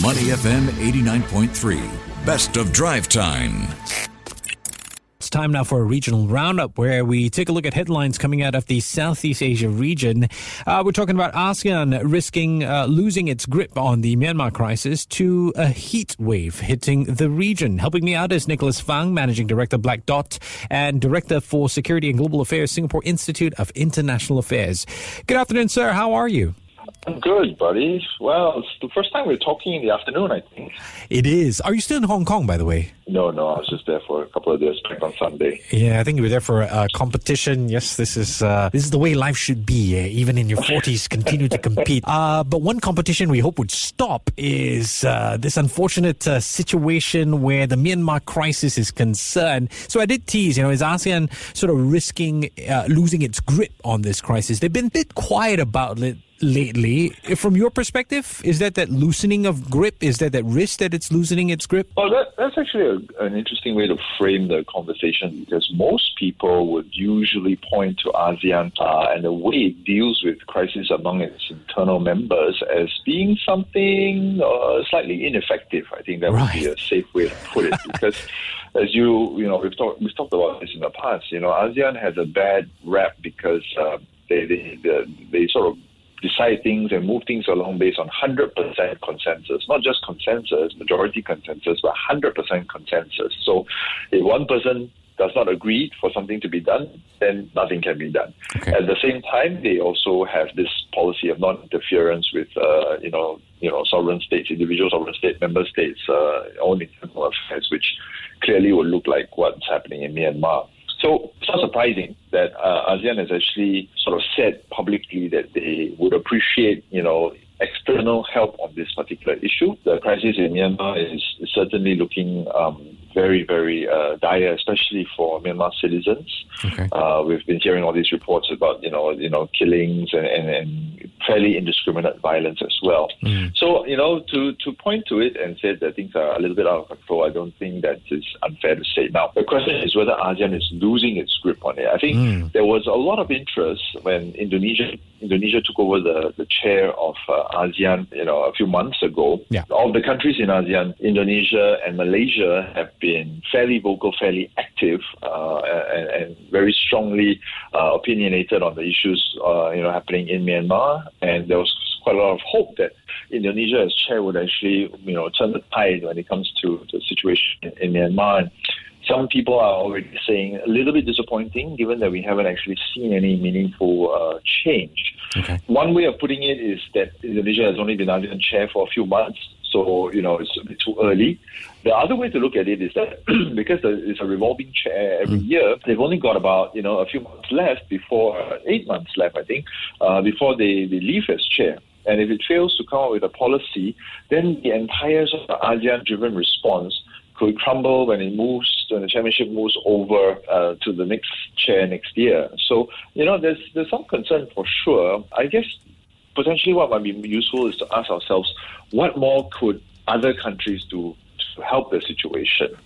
Money FM 89.3. Best of drive time. It's time now for a regional roundup where we take a look at headlines coming out of the Southeast Asia region. Uh, we're talking about ASEAN risking uh, losing its grip on the Myanmar crisis to a heat wave hitting the region. Helping me out is Nicholas Fang, Managing Director Black Dot and Director for Security and Global Affairs, Singapore Institute of International Affairs. Good afternoon, sir. How are you? I'm good, buddy. Well, it's the first time we're talking in the afternoon, I think. It is. Are you still in Hong Kong, by the way? No, no, I was just there for a couple of days back on Sunday. Yeah, I think you were there for a competition. Yes, this is uh, this is the way life should be. Eh? Even in your forties, continue to compete. Uh, but one competition we hope would stop is uh, this unfortunate uh, situation where the Myanmar crisis is concerned. So I did tease, you know, is ASEAN sort of risking uh, losing its grip on this crisis? They've been a bit quiet about it lately. From your perspective, is that that loosening of grip? Is that that risk that it's loosening its grip? Well, that, that's actually a, an interesting way to frame the conversation because most people would usually point to ASEAN uh, and the way it deals with crisis among its internal members as being something uh, slightly ineffective. I think that right. would be a safe way to put it because. as you you know we've talked we've talked about this in the past. You know, ASEAN has a bad rap because uh, they, they they they sort of decide things and move things along based on 100% consensus, not just consensus, majority consensus, but 100% consensus. So if one person does not agree for something to be done, then nothing can be done. Okay. At the same time, they also have this policy of non-interference with, uh, you know, you know, sovereign states, individual sovereign state, member states' uh, own internal affairs, which clearly would look like what's happening in Myanmar. So it's not surprising that uh, ASEAN has actually sort of said publicly that they would appreciate, you know, external help on this particular issue. The crisis in Myanmar is, certainly looking um, very, very uh, dire, especially for Myanmar citizens. Okay. Uh, we've been hearing all these reports about, you know, you know, killings and, and, and fairly indiscriminate violence as well. Mm. So, you know, to, to point to it and say that things are a little bit out of control, I don't think that is unfair to say. Now, the question is whether ASEAN is losing its grip on it. I think mm. there was a lot of interest when Indonesia Indonesia took over the, the chair of uh, ASEAN, you know, a few months ago. Yeah. Of the countries in ASEAN, Indonesia and Malaysia have been fairly vocal, fairly active, uh, and, and, very strongly uh, opinionated on the issues, uh, you know, happening in Myanmar. And there was quite a lot of hope that Indonesia as chair would actually, you know, turn the tide when it comes to the situation in, in Myanmar. And some people are already saying a little bit disappointing, given that we haven't actually seen any meaningful uh, change. Okay. One way of putting it is that Indonesia has only been ASEAN chair for a few months, so you know it's a bit too early. The other way to look at it is that because it's a revolving chair every mm. year, they've only got about you know a few months left before uh, eight months left, I think, uh, before they, they leave as chair. And if it fails to come up with a policy, then the entire sort of ASEAN-driven response could crumble when it moves when the championship moves over uh, to the next chair next year. So you know, there's there's some concern for sure. I guess potentially what might be useful is to ask ourselves what more could other countries do to help the situation.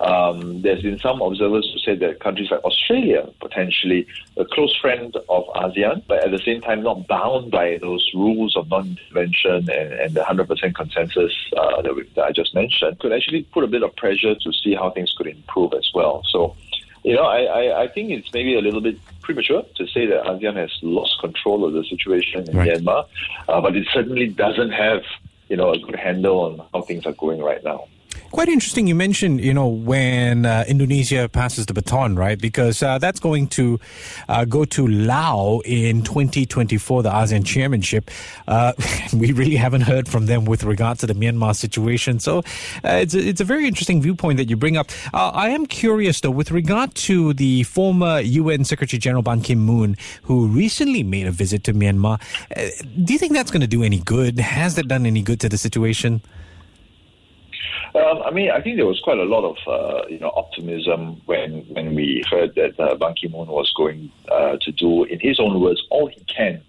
Um, there's been some observers who said that countries like Australia, potentially a close friend of ASEAN, but at the same time not bound by those rules of non-intervention and, and the 100% consensus uh, that, we, that I just mentioned, could actually put a bit of pressure to see how things could improve as well. So, you know, I, I, I think it's maybe a little bit premature to say that ASEAN has lost control of the situation in right. Myanmar, uh, but it certainly doesn't have, you know, a good handle on how things are going right now. Quite interesting. You mentioned, you know, when uh, Indonesia passes the baton, right? Because uh, that's going to uh, go to Laos in 2024, the ASEAN Chairmanship. Uh, we really haven't heard from them with regard to the Myanmar situation. So uh, it's a, it's a very interesting viewpoint that you bring up. Uh, I am curious, though, with regard to the former UN Secretary General Ban Ki moon, who recently made a visit to Myanmar. do you think that's going to do any good? Has that done any good to the situation? Um, I mean, I think there was quite a lot of uh, you know optimism when when we heard that uh, Ban Ki-moon was going uh, to do, in his own words, all he can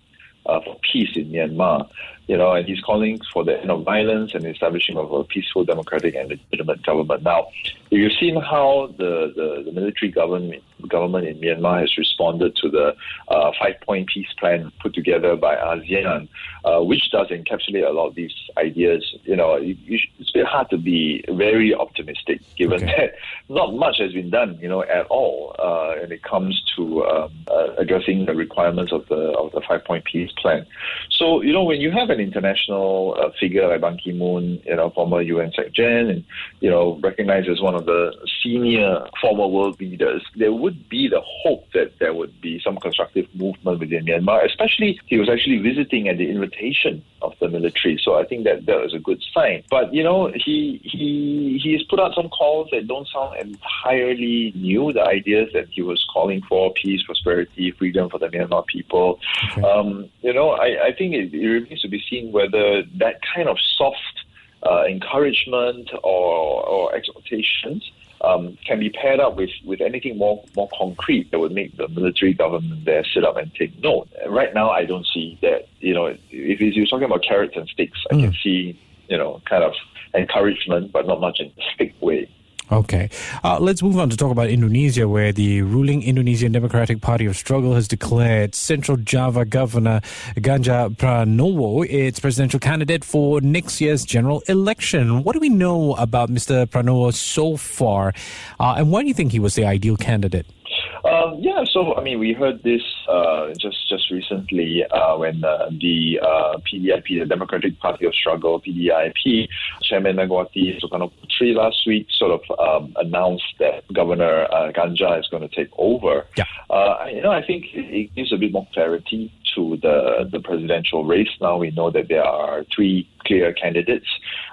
uh, for peace in Myanmar. You know, and he's calling for the end of violence and establishing of a peaceful, democratic, and legitimate government. Now, you've seen how the, the, the military government government in Myanmar has responded to the uh, five-point peace plan put together by ASEAN, uh, which does encapsulate a lot of these ideas. You know, you, it's a bit hard to be very optimistic given okay. that not much has been done, you know, at all uh, when it comes to um, uh, addressing the requirements of the of the five-point peace plan. So, you know, when you have an international uh, figure like Ban Ki-moon, you know, former UN Secretary, General, and you know, recognized as one of the senior former world leaders, there would be the hope that there would be some constructive movement within Myanmar. Especially, he was actually visiting at the invitation of the military, so I think that that was a good sign. But you know, he he he has put out some calls that don't sound entirely new. The ideas that he was calling for peace, prosperity, freedom for the Myanmar people. Okay. Um, you know, I, I think it, it remains to be seen whether that kind of soft uh, encouragement or, or exhortations um, can be paired up with, with anything more more concrete that would make the military government there sit up and take note. Right now, I don't see that. You know, if you're talking about carrots and sticks, I mm. can see you know kind of encouragement, but not much in a stick way. Okay. Uh, let's move on to talk about Indonesia, where the ruling Indonesian Democratic Party of Struggle has declared Central Java Governor Ganjar Pranowo its presidential candidate for next year's general election. What do we know about Mr. Pranowo so far, uh, and why do you think he was the ideal candidate? Um, yeah, so I mean, we heard this uh, just just recently uh, when uh, the uh, PDIP, the Democratic Party of Struggle, PDIP, Chairman Megawati Sukarno Putri last week sort of um, announced that Governor uh, Ganjar is going to take over. Yeah. Uh, you know, I think it gives a bit more clarity to the the presidential race. Now we know that there are three clear candidates.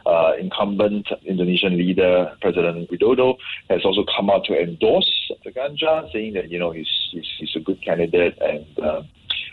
Uh, incumbent Indonesian leader President Widodo has also come out to endorse the Ganjar, saying that you know he's he's, he's a good candidate, and uh,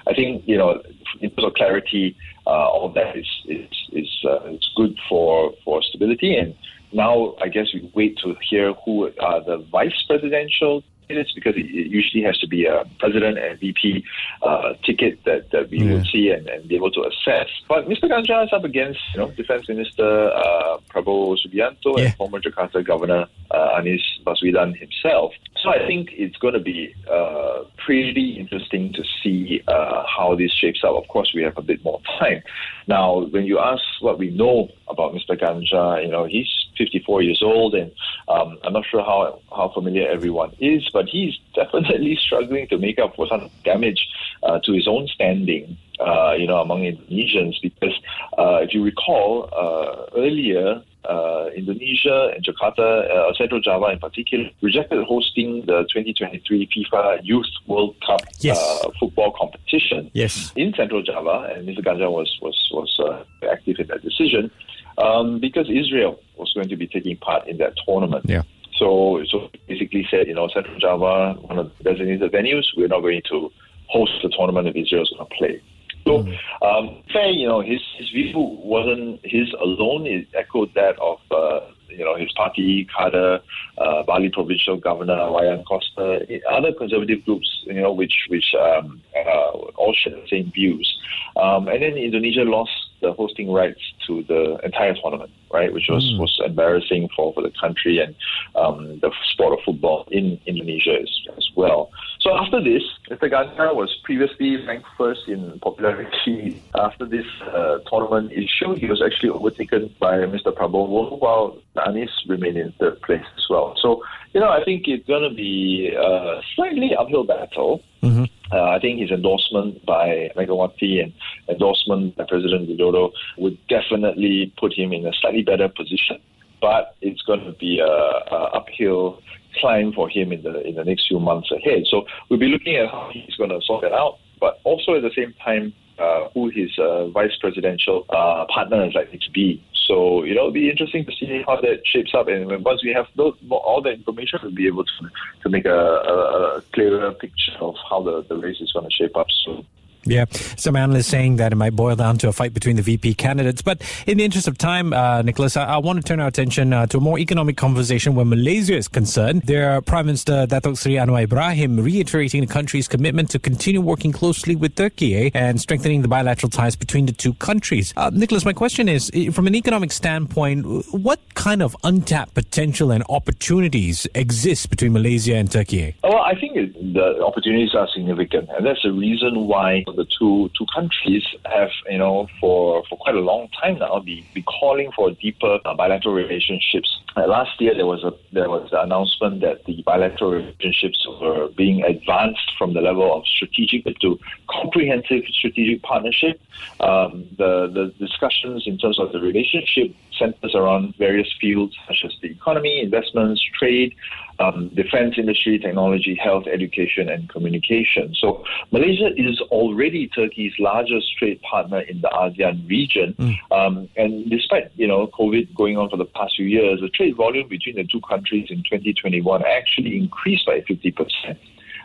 I think you know in terms of clarity, uh, all that is is is uh, it's good for for stability and. Now, I guess we wait to hear who are the vice presidential candidates because it usually has to be a president and VP uh, ticket that, that we yeah. would see and, and, be able to assess. But Mr. Ganjar is up against, you know, Defense Minister uh, Prabowo Subianto yeah. and former Jakarta Governor uh, Anies Baswedan himself. So I think it's going to be uh, pretty interesting to see uh, how this shapes up. Of course, we have a bit more time. Now, when you ask what we know about Mr. Ganjar, you know, he's 54 years old, and um, I'm not sure how, how familiar everyone is, but he's definitely struggling to make up for some damage uh, to his own standing, uh, you know, among Indonesians, because uh, if you recall, uh, earlier, uh, Indonesia and Jakarta, uh, Central Java in particular, rejected hosting the 2023 FIFA Youth World Cup yes. uh, football competition yes. in Central Java, and Mr. Ganjar was was was uh, active in that decision um, because Israel was going to be taking part in that tournament. Yeah. So, so basically said, you know, Central Java, one of the designated venues, we're not going to host the tournament if Israel is going to play. So, mm. um, fair, you know, his, his view wasn't his alone. It echoed that of, uh, you know, his party, Kader, uh, Bali Provincial Governor Wayan Koster, other conservative groups, you know, which which um, uh, all share the same views. Um, and then Indonesia lost the hosting rights to the entire tournament, right, which was, mm. was embarrassing for, for the country and um, the sport of football in Indonesia as, as well. So after this, Mr. Ganjar was previously ranked first in popularity. After this uh, tournament issue, he was actually overtaken by Mr. Prabowo, while Anies remained in third place as well. So, you know, I think it's going to be a slightly uphill battle. Mm-hmm. Uh, I think his endorsement by Megawati and endorsement by President Widodo would definitely put him in a slightly better position. But it's going to be a, a uphill climb for him in the in the next few months ahead. So we'll be looking at how he's going to sort that out, but also at the same time, uh, who his uh, vice presidential uh, partner is likely to be. So you know, it'll be interesting to see how that shapes up, and once we have those, all the information, we'll be able to to make a, a, a clearer picture of how the, the race is going to shape up. So Yeah, some analysts saying that it might boil down to a fight between the VP candidates. But in the interest of time, uh, Nicholas, I, I, want to turn our attention uh, to a more economic conversation where Malaysia is concerned. Their Prime Minister Datuk Seri Anwar Ibrahim reiterating the country's commitment to continue working closely with Turkey eh, and strengthening the bilateral ties between the two countries. Uh, Nicholas, my question is, from an economic standpoint, what kind of untapped potential and opportunities exist between Malaysia and Turkey? Well, I think the opportunities are significant, and that's the reason why the two two countries have, you know, for, for quite a long time now, be, be calling for deeper bilateral relationships. Uh, last year, there was a there was an announcement that the bilateral relationships were being advanced from the level of strategic to comprehensive strategic partnership. Um, the the discussions in terms of the relationship centers around various fields such as the economy, investments, trade, um, defense industry, technology, health, education, and communication. So Malaysia is already Turkey's largest trade partner in the ASEAN region. Mm. Um, and despite you know COVID going on for the past few years, the trade volume between the two countries in 2021 actually increased by 50 percent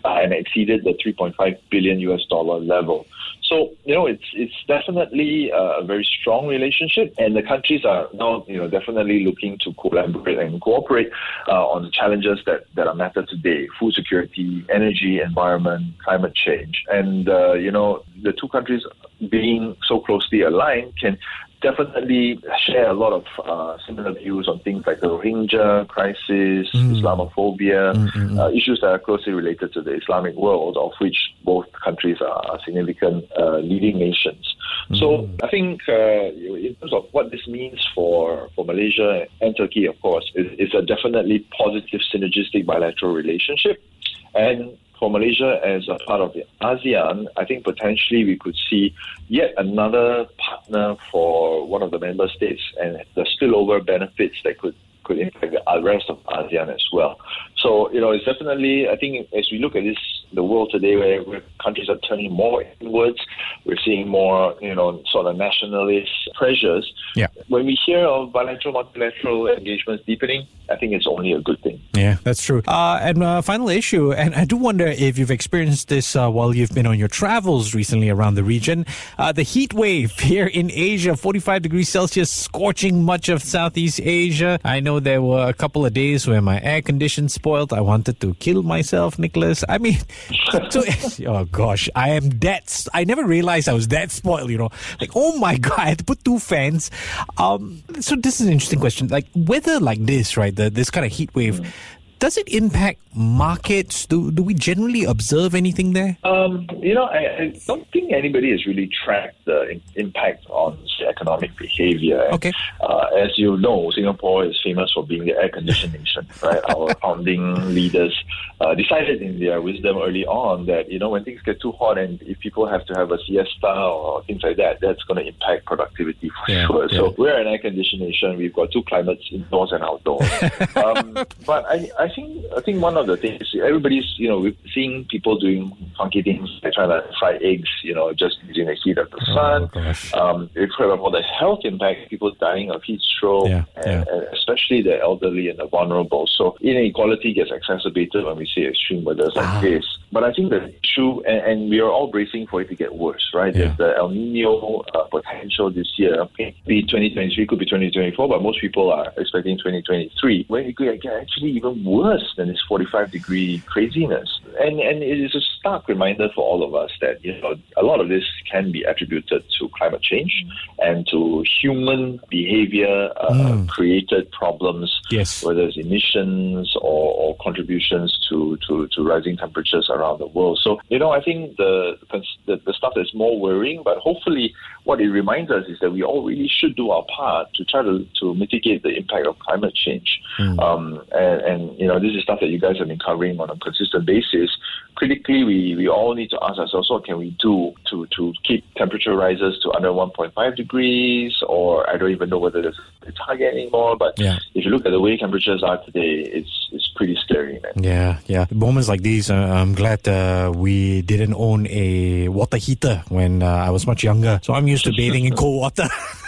uh, and exceeded the 3.5 billion US dollar level. So you know, it's it's definitely a very strong relationship, and the countries are now you know definitely looking to collaborate and cooperate uh, on the challenges that that are matter today: food security, energy, environment, climate change, and uh, you know the two countries being so closely aligned can definitely share a lot of uh, similar views on things like the Rohingya crisis, mm. Islamophobia, mm-hmm. uh, issues that are closely related to the Islamic world, of which both countries are significant uh, leading nations. Mm. So I think uh, in terms of what this means for, for Malaysia and Turkey, of course, it's a definitely positive synergistic bilateral relationship. And for Malaysia as a part of the ASEAN, I think potentially we could see yet another partner for one of the member states and the spillover benefits that could could impact the rest of ASEAN as well. So, you know, it's definitely, I think, as we look at this, the world today where, where countries are turning more inwards, we're seeing more, you know, sort of nationalist pressures. Yeah. When we hear of bilateral, multilateral engagements deepening, I think it's only a good thing. Yeah, that's true. Uh, and uh, final issue, and I do wonder if you've experienced this uh, while you've been on your travels recently around the region. Uh, the heat wave here in Asia, 45 degrees Celsius, scorching much of Southeast Asia. I know there were a couple of days where my air conditioned spoiled. I wanted to kill myself, Nicholas. I mean, so, oh gosh, I am that. I never realized I was that spoiled. You know, like oh my god, I had to put two fans. Um, so this is an interesting question. Like weather like this, right? The, this kind of heat wave. Does it impact markets? Do, do we generally observe anything there? Um, you know, I, I, don't think anybody has really tracked the impact on economic behavior. Okay. Uh, as you know, Singapore is famous for being the air conditioned nation, right? Our founding leaders uh, decided in their wisdom early on that, you know, when things get too hot and if people have to have a siesta or things like that, that's going to impact productivity for yeah, sure. Yeah. So we're an air conditioned nation. We've got two climates, indoors and outdoors. um, but I, I think I think one of the things everybody's you know seeing people doing funky things like trying to fry eggs, you know, just using the heat of the oh, sun. Oh, um, we've heard about the health impact, people dying of heat stroke, yeah, and, yeah. and especially the elderly and the vulnerable. So inequality gets exacerbated when we see extreme weather like ah. this. But I think the issue, and, and, we are all bracing for it to get worse, right? Yeah. There's the El Nino uh, potential this year. Could be 2023, could be 2024, but most people are expecting 2023, where it could get actually even worse than this 45 degree craziness. And and it is a stark reminder for all of us that you know a lot of this can be attributed to climate change and to human behavior uh, mm. created problems. Yes. whether it's emissions or, or contributions to, to, to rising temperatures around the world. So, you know, I think the, the, the stuff that's more worrying, but hopefully what it reminds us is that we all really should do our part to try to, to mitigate the impact of climate change. Mm. Um, and, and, you know, this is stuff that you guys have been covering on a consistent basis. Critically, we, we all need to ask ourselves, what can we do to, to keep temperature rises to under 1.5 degrees? Or I don't even know whether there's a target anymore. But yeah. if you look at the way temperatures are today, it's, it's pretty scary. Man. Yeah, yeah. Moments like these, uh, I'm glad uh, we didn't own a water heater when uh, I was much younger. So I'm used to bathing in cold water.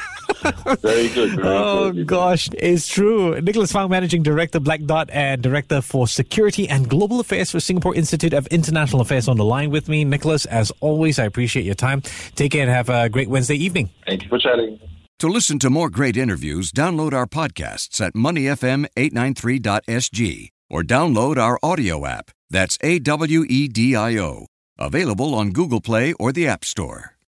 very good. Very oh good. gosh, it's true. Nicholas Fang, Managing Director, Black Dot, and Director for Security and Global Affairs for Singapore Institute of International Affairs on the line with me. Nicholas, as always, I appreciate your time. Take care and have a great Wednesday evening. Thank you for chatting. To listen to more great interviews, download our podcasts at moneyfm893.sg or download our audio app. That's A W E D I O. Available on Google Play or the App Store.